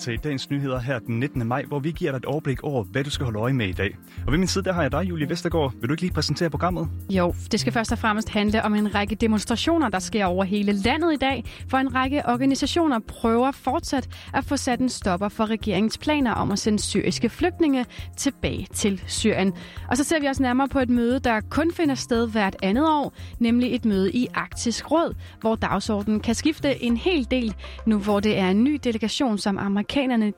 til dagens nyheder her den 19. maj, hvor vi giver dig et overblik over, hvad du skal holde øje med i dag. Og ved min side, der har jeg dig, Julie Vestergaard. Vil du ikke lige præsentere programmet? Jo, det skal først og fremmest handle om en række demonstrationer, der sker over hele landet i dag, for en række organisationer prøver fortsat at få sat en stopper for regeringens planer om at sende syriske flygtninge tilbage til Syrien. Og så ser vi også nærmere på et møde, der kun finder sted hvert andet år, nemlig et møde i Arktisk Råd, hvor dagsordenen kan skifte en hel del, nu hvor det er en ny delegation, som amerikanerne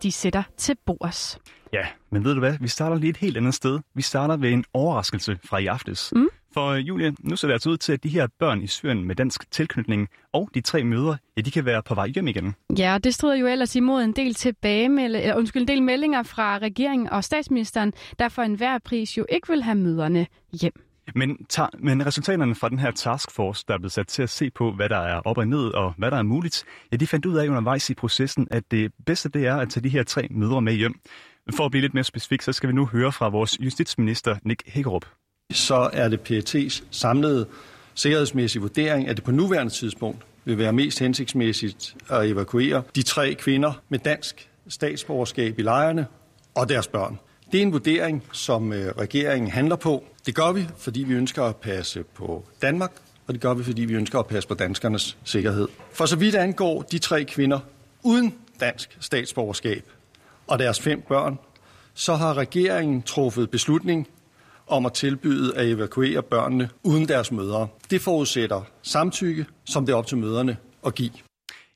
de sætter til bords. Ja, men ved du hvad? Vi starter lige et helt andet sted. Vi starter ved en overraskelse fra i aftes. Mm. For Julie, nu ser det altså ud til, at de her børn i Syrien med dansk tilknytning og de tre møder, ja, de kan være på vej hjem igen. Ja, det strider jo ellers imod en del tilbagemelde, eller, undskyld, en del meldinger fra regeringen og statsministeren, der for enhver pris jo ikke vil have møderne hjem. Men, ta- men resultaterne fra den her taskforce, der er blevet sat til at se på, hvad der er op og ned og hvad der er muligt, ja, de fandt ud af undervejs i processen, at det bedste det er at tage de her tre mødre med hjem. For at blive lidt mere specifik, så skal vi nu høre fra vores justitsminister Nick Hækkerup. Så er det PET's samlede sikkerhedsmæssige vurdering, at det på nuværende tidspunkt vil være mest hensigtsmæssigt at evakuere de tre kvinder med dansk statsborgerskab i lejrene og deres børn. Det er en vurdering, som øh, regeringen handler på. Det gør vi, fordi vi ønsker at passe på Danmark, og det gør vi, fordi vi ønsker at passe på danskernes sikkerhed. For så vidt angår de tre kvinder uden dansk statsborgerskab og deres fem børn, så har regeringen truffet beslutning om at tilbyde at evakuere børnene uden deres mødre. Det forudsætter samtykke, som det er op til møderne at give.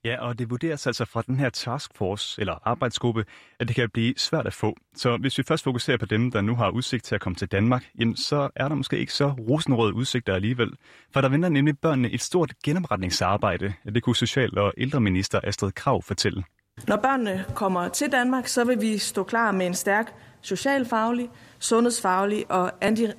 Ja, og det vurderes altså fra den her taskforce, eller arbejdsgruppe, at det kan blive svært at få. Så hvis vi først fokuserer på dem, der nu har udsigt til at komme til Danmark, jamen så er der måske ikke så rosenrøde udsigter alligevel. For der venter nemlig børnene et stort genopretningsarbejde. Det kunne Social- og ældreminister Astrid Krav fortælle. Når børnene kommer til Danmark, så vil vi stå klar med en stærk socialfaglig, sundhedsfaglig og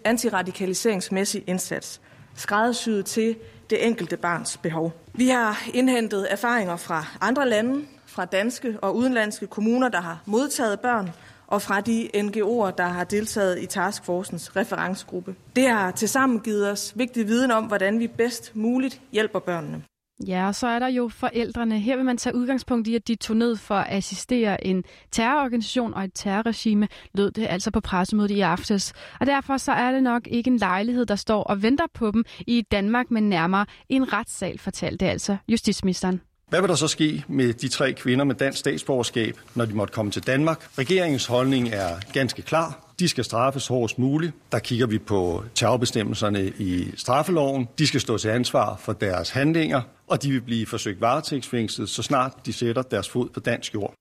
antiradikaliseringsmæssig indsats, skræddersyet til det enkelte barns behov. Vi har indhentet erfaringer fra andre lande, fra danske og udenlandske kommuner, der har modtaget børn, og fra de NGO'er, der har deltaget i Taskforcens referencegruppe. Det har tilsammen givet os vigtig viden om, hvordan vi bedst muligt hjælper børnene. Ja, og så er der jo forældrene. Her vil man tage udgangspunkt i, at de tog ned for at assistere en terrororganisation og et terrorregime, lød det altså på pressemødet i aftes. Og derfor så er det nok ikke en lejlighed, der står og venter på dem i Danmark, men nærmere en retssal, fortalte altså justitsministeren. Hvad vil der så ske med de tre kvinder med dansk statsborgerskab, når de måtte komme til Danmark? Regeringens holdning er ganske klar. De skal straffes hårdest muligt. Der kigger vi på terrorbestemmelserne i straffeloven. De skal stå til ansvar for deres handlinger, og de vil blive forsøgt varetægtsfængslet, så snart de sætter deres fod på dansk jord.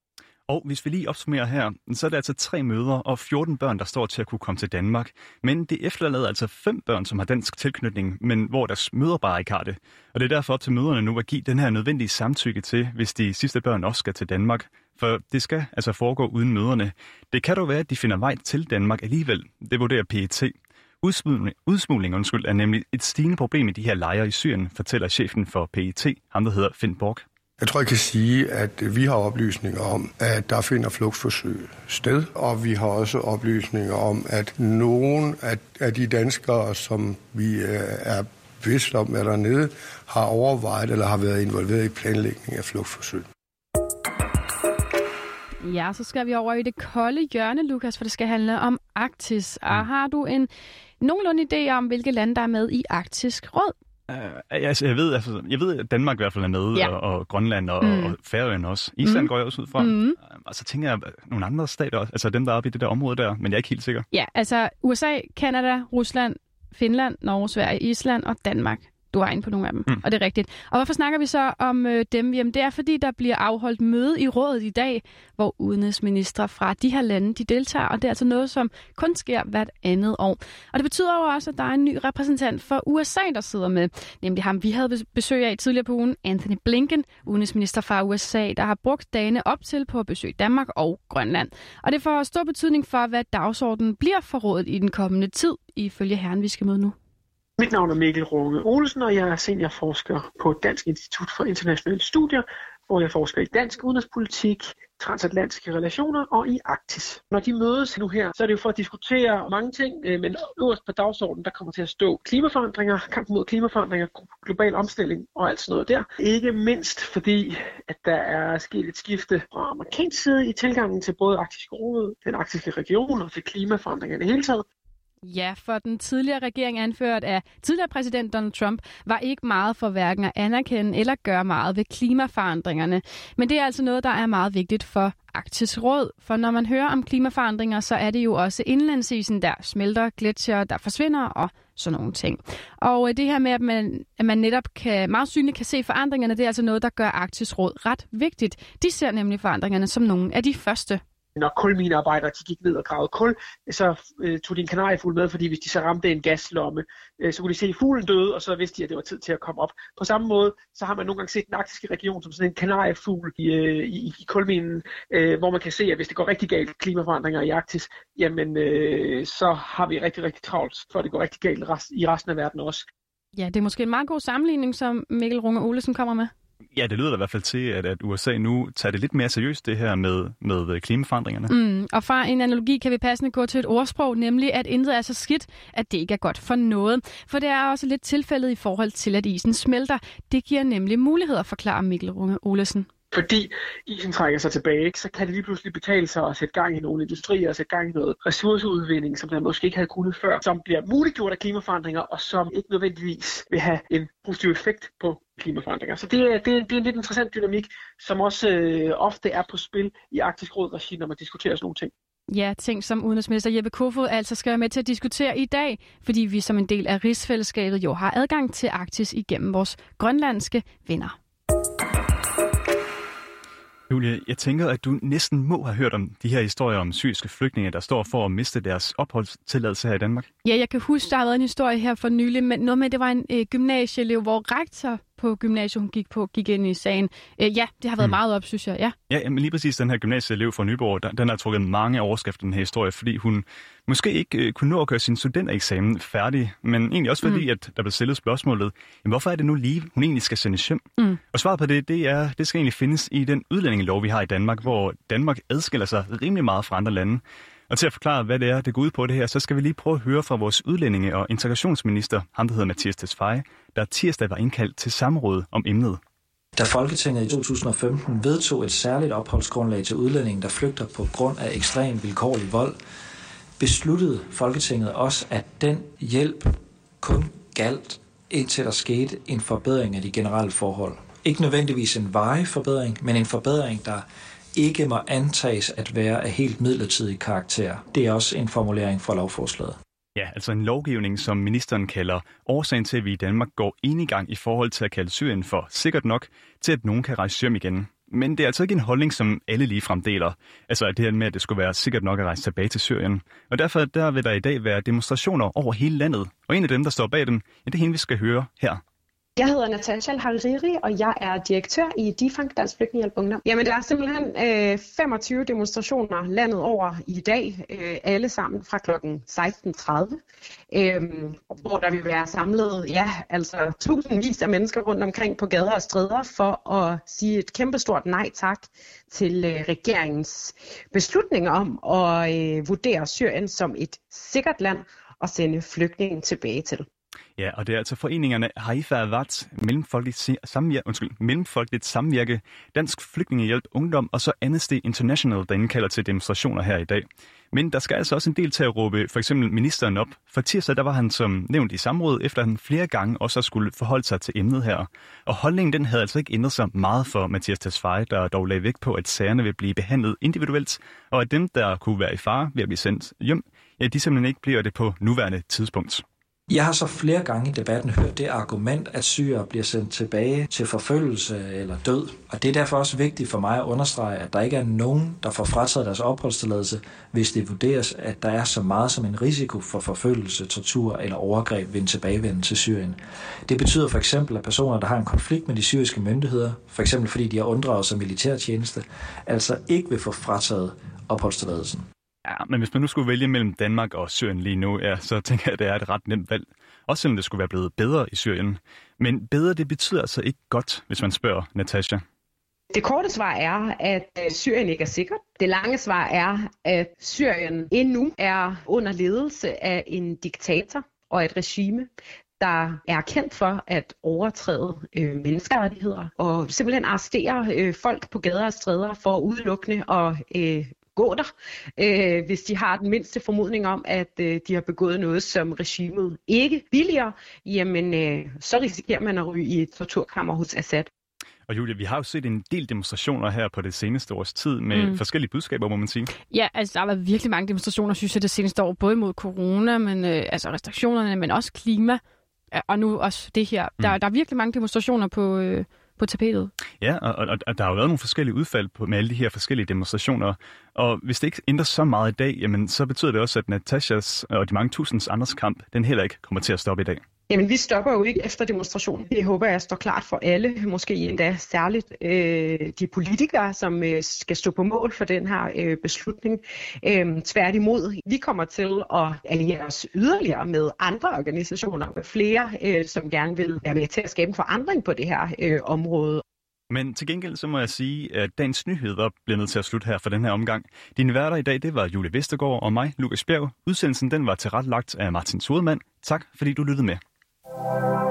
Og hvis vi lige opsummerer her, så er det altså tre mødre og 14 børn, der står til at kunne komme til Danmark. Men det efterlader altså fem børn, som har dansk tilknytning, men hvor deres mødre bare ikke har det. Og det er derfor op til mødrene nu at give den her nødvendige samtykke til, hvis de sidste børn også skal til Danmark. For det skal altså foregå uden møderne. Det kan dog være, at de finder vej til Danmark alligevel. Det vurderer PET. Udsmugling, udsmugling undskyld, er nemlig et stigende problem i de her lejre i Syrien, fortæller chefen for PET, ham der hedder Finn Borg. Jeg tror, jeg kan sige, at vi har oplysninger om, at der finder flugtforsøg sted, og vi har også oplysninger om, at nogle af de danskere, som vi er bevidst om er dernede, har overvejet eller har været involveret i planlægning af flugtforsøg. Ja, så skal vi over i det kolde hjørne, Lukas, for det skal handle om Arktis. Og mm. har du en nogenlunde idé om, hvilke lande der er med i Arktisk Råd? Uh, altså, jeg, ved, altså, jeg ved, at Danmark i hvert fald er med, ja. og, og Grønland og, mm. og Færøerne også. Island mm. går jeg også ud fra. Mm. Og så tænker jeg, nogle andre stater også, altså dem, der er oppe i det der område der, men jeg er ikke helt sikker. Ja, altså USA, Kanada, Rusland, Finland, Norge, Sverige, Island og Danmark. Du er inde på nogle af dem, mm. og det er rigtigt. Og hvorfor snakker vi så om øh, dem? Jamen, det er fordi, der bliver afholdt møde i rådet i dag, hvor udenrigsministre fra de her lande, de deltager, og det er altså noget, som kun sker hvert andet år. Og det betyder jo også, at der er en ny repræsentant for USA, der sidder med, nemlig ham, vi havde besøg af tidligere på ugen, Anthony Blinken, udenrigsminister fra USA, der har brugt dagene op til på at besøge Danmark og Grønland. Og det får stor betydning for, hvad dagsordenen bliver for rådet i den kommende tid, ifølge herren, vi skal møde nu. Mit navn er Mikkel Runge Olsen, og jeg er seniorforsker på Dansk Institut for Internationale Studier, hvor jeg forsker i dansk udenrigspolitik, transatlantiske relationer og i Arktis. Når de mødes nu her, så er det jo for at diskutere mange ting, øh, men øverst på dagsordenen, der kommer til at stå klimaforandringer, kamp mod klimaforandringer, global omstilling og alt sådan noget der. Ikke mindst fordi, at der er sket et skifte fra amerikansk side i tilgangen til både Arktisk Råd, den arktiske region og til klimaforandringerne i det hele taget. Ja, for den tidligere regering anført af tidligere præsident Donald Trump var ikke meget for hverken at anerkende eller gøre meget ved klimaforandringerne. Men det er altså noget, der er meget vigtigt for Arktis Råd. For når man hører om klimaforandringer, så er det jo også indlandsisen, der smelter, gletsjer, der forsvinder og sådan nogle ting. Og øh, det her med, at man, at man netop kan, meget synligt kan se forandringerne, det er altså noget, der gør Arktis Råd ret vigtigt. De ser nemlig forandringerne som nogle af de første når kulminearbejdere de gik ned og gravede kul, så øh, tog de en kanariefugl med, fordi hvis de så ramte en gaslomme, øh, så kunne de se fuglen døde, og så vidste de, at det var tid til at komme op. På samme måde, så har man nogle gange set den arktiske region som sådan en kanariefugl i, øh, i, i kulminen, øh, hvor man kan se, at hvis det går rigtig galt klimaforandringer i Arktis, jamen øh, så har vi rigtig, rigtig travlt, for det går rigtig galt rest, i resten af verden også. Ja, det er måske en meget god sammenligning, som Mikkel Runge Olesen kommer med. Ja, det lyder da i hvert fald til, at, at USA nu tager det lidt mere seriøst, det her med, med øh, klimaforandringerne. Mm, og fra en analogi kan vi passende gå til et ordsprog, nemlig at intet er så skidt, at det ikke er godt for noget. For det er også lidt tilfældet i forhold til, at isen smelter. Det giver nemlig muligheder, forklarer Mikkel Runge Olesen fordi isen trækker sig tilbage, så kan det lige pludselig betale sig at sætte gang i nogle industrier og sætte gang i noget ressourceudvinding, som man måske ikke havde kunnet før, som bliver muliggjort af klimaforandringer, og som ikke nødvendigvis vil have en positiv effekt på klimaforandringer. Så det er, det er, det er en lidt interessant dynamik, som også øh, ofte er på spil i Arktisk Råd-regi, når man diskuterer sådan nogle ting. Ja, ting som udenrigsminister Jeppe Kofod altså skal være med til at diskutere i dag, fordi vi som en del af rigsfællesskabet jo har adgang til Arktis igennem vores grønlandske venner. Julie, jeg tænker, at du næsten må have hørt om de her historier om syriske flygtninge, der står for at miste deres opholdstilladelse her i Danmark. Ja, jeg kan huske, der har været en historie her for nylig, men noget med, det var en øh, gymnasieelev, hvor rektor på gymnasiet, hun gik på, gik ind i sagen. Øh, ja, det har været mm. meget op, synes jeg. Ja, ja men lige præcis den her gymnasieelev fra Nyborg, den, den har trukket mange overskrifter, den her historie, fordi hun måske ikke øh, kunne nå at gøre sin studentereksamen færdig, men egentlig også fordi, mm. at der blev stillet spørgsmålet, jamen, hvorfor er det nu lige, hun egentlig skal sendes hjem? Mm. Og svaret på det, det er, det skal egentlig findes i den udlændingelov, vi har i Danmark, hvor Danmark adskiller sig rimelig meget fra andre lande. Og til at forklare, hvad det er, det går ud på det her, så skal vi lige prøve at høre fra vores udlændinge- og integrationsminister, ham der hedder Mathias Tesfaye, der tirsdag var indkaldt til samråd om emnet. Da Folketinget i 2015 vedtog et særligt opholdsgrundlag til udlændinge, der flygter på grund af ekstrem vilkårlig vold, besluttede Folketinget også, at den hjælp kun galt, indtil der skete en forbedring af de generelle forhold. Ikke nødvendigvis en varig forbedring, men en forbedring, der ikke må antages at være af helt midlertidig karakter. Det er også en formulering fra lovforslaget. Ja, altså en lovgivning, som ministeren kalder årsagen til, at vi i Danmark går gang i forhold til at kalde Syrien for sikkert nok, til at nogen kan rejse hjem igen. Men det er altså ikke en holdning, som alle lige fremdeler. Altså det her med, at det skulle være sikkert nok at rejse tilbage til Syrien. Og derfor der vil der i dag være demonstrationer over hele landet. Og en af dem, der står bag dem, ja, det er hende, vi skal høre her. Jeg hedder Natasha Hariri, og jeg er direktør i Difang Dansk Flygtningehjælp Ungdom. Jamen, der er simpelthen øh, 25 demonstrationer landet over i dag, øh, alle sammen fra kl. 16.30, øh, hvor der vil være samlet, ja, altså tusindvis af mennesker rundt omkring på gader og stræder for at sige et kæmpestort nej tak til øh, regeringens beslutning om at øh, vurdere Syrien som et sikkert land at sende flygtninge tilbage til. Ja, og det er altså foreningerne Haifa Avat, Mellemfolkeligt Samvirke, undskyld, Mellemfolkeligt Samvirke, Dansk Flygtningehjælp Ungdom og så Amnesty International, der indkalder til demonstrationer her i dag. Men der skal altså også en del til at råbe for eksempel ministeren op. For tirsdag der var han som nævnt i samråd, efter han flere gange også skulle forholde sig til emnet her. Og holdningen den havde altså ikke ændret sig meget for Mathias Tesfaye, der dog lagde vægt på, at sagerne vil blive behandlet individuelt, og at dem, der kunne være i fare ved at blive sendt hjem, ja, de simpelthen ikke bliver det på nuværende tidspunkt. Jeg har så flere gange i debatten hørt det argument, at syre bliver sendt tilbage til forfølgelse eller død. Og det er derfor også vigtigt for mig at understrege, at der ikke er nogen, der får frataget deres opholdstilladelse, hvis det vurderes, at der er så meget som en risiko for forfølgelse, tortur eller overgreb ved en tilbagevenden til Syrien. Det betyder for eksempel, at personer, der har en konflikt med de syriske myndigheder, for eksempel fordi de har unddraget sig militærtjeneste, altså ikke vil få frataget opholdstilladelsen. Ja, men hvis man nu skulle vælge mellem Danmark og Syrien lige nu, ja, så tænker jeg, at det er et ret nemt valg. Også selvom det skulle være blevet bedre i Syrien. Men bedre, det betyder altså ikke godt, hvis man spørger Natasha. Det korte svar er, at øh, Syrien ikke er sikkert. Det lange svar er, at Syrien endnu er under ledelse af en diktator og et regime, der er kendt for at overtræde øh, menneskerettigheder og simpelthen arrestere øh, folk på gader og stræder for udelukkende at øh, gå der, øh, hvis de har den mindste formodning om, at øh, de har begået noget, som regimet ikke billiger, jamen øh, så risikerer man at ryge i et torturkammer hos Assad. Og Julia, vi har jo set en del demonstrationer her på det seneste års tid med mm. forskellige budskaber, må man sige. Ja, altså der har været virkelig mange demonstrationer, synes jeg, det seneste år, både mod corona, men øh, altså restriktionerne, men også klima, og nu også det her. Mm. Der, der er virkelig mange demonstrationer på, øh, på tapetet. Ja, og, og, og der har jo været nogle forskellige udfald på, med alle de her forskellige demonstrationer. Og hvis det ikke ændrer så meget i dag, jamen, så betyder det også, at Natashas og de mange tusinds andres kamp, den heller ikke kommer til at stoppe i dag. Jamen, vi stopper jo ikke efter demonstrationen. Det håber jeg står klart for alle, måske endda særligt øh, de politikere, som øh, skal stå på mål for den her øh, beslutning. Øh, tværtimod, vi kommer til at alliere os yderligere med andre organisationer, med flere, øh, som gerne vil være med til at skabe en forandring på det her øh, område. Men til gengæld så må jeg sige, at dagens nyheder bliver nødt til at slutte her for den her omgang. Dine værter i dag, det var Julie Vestergaard og mig, Lukas Bjerg. Udsendelsen den var tilrettelagt af Martin Sodemann. Tak fordi du lyttede med. Thank you.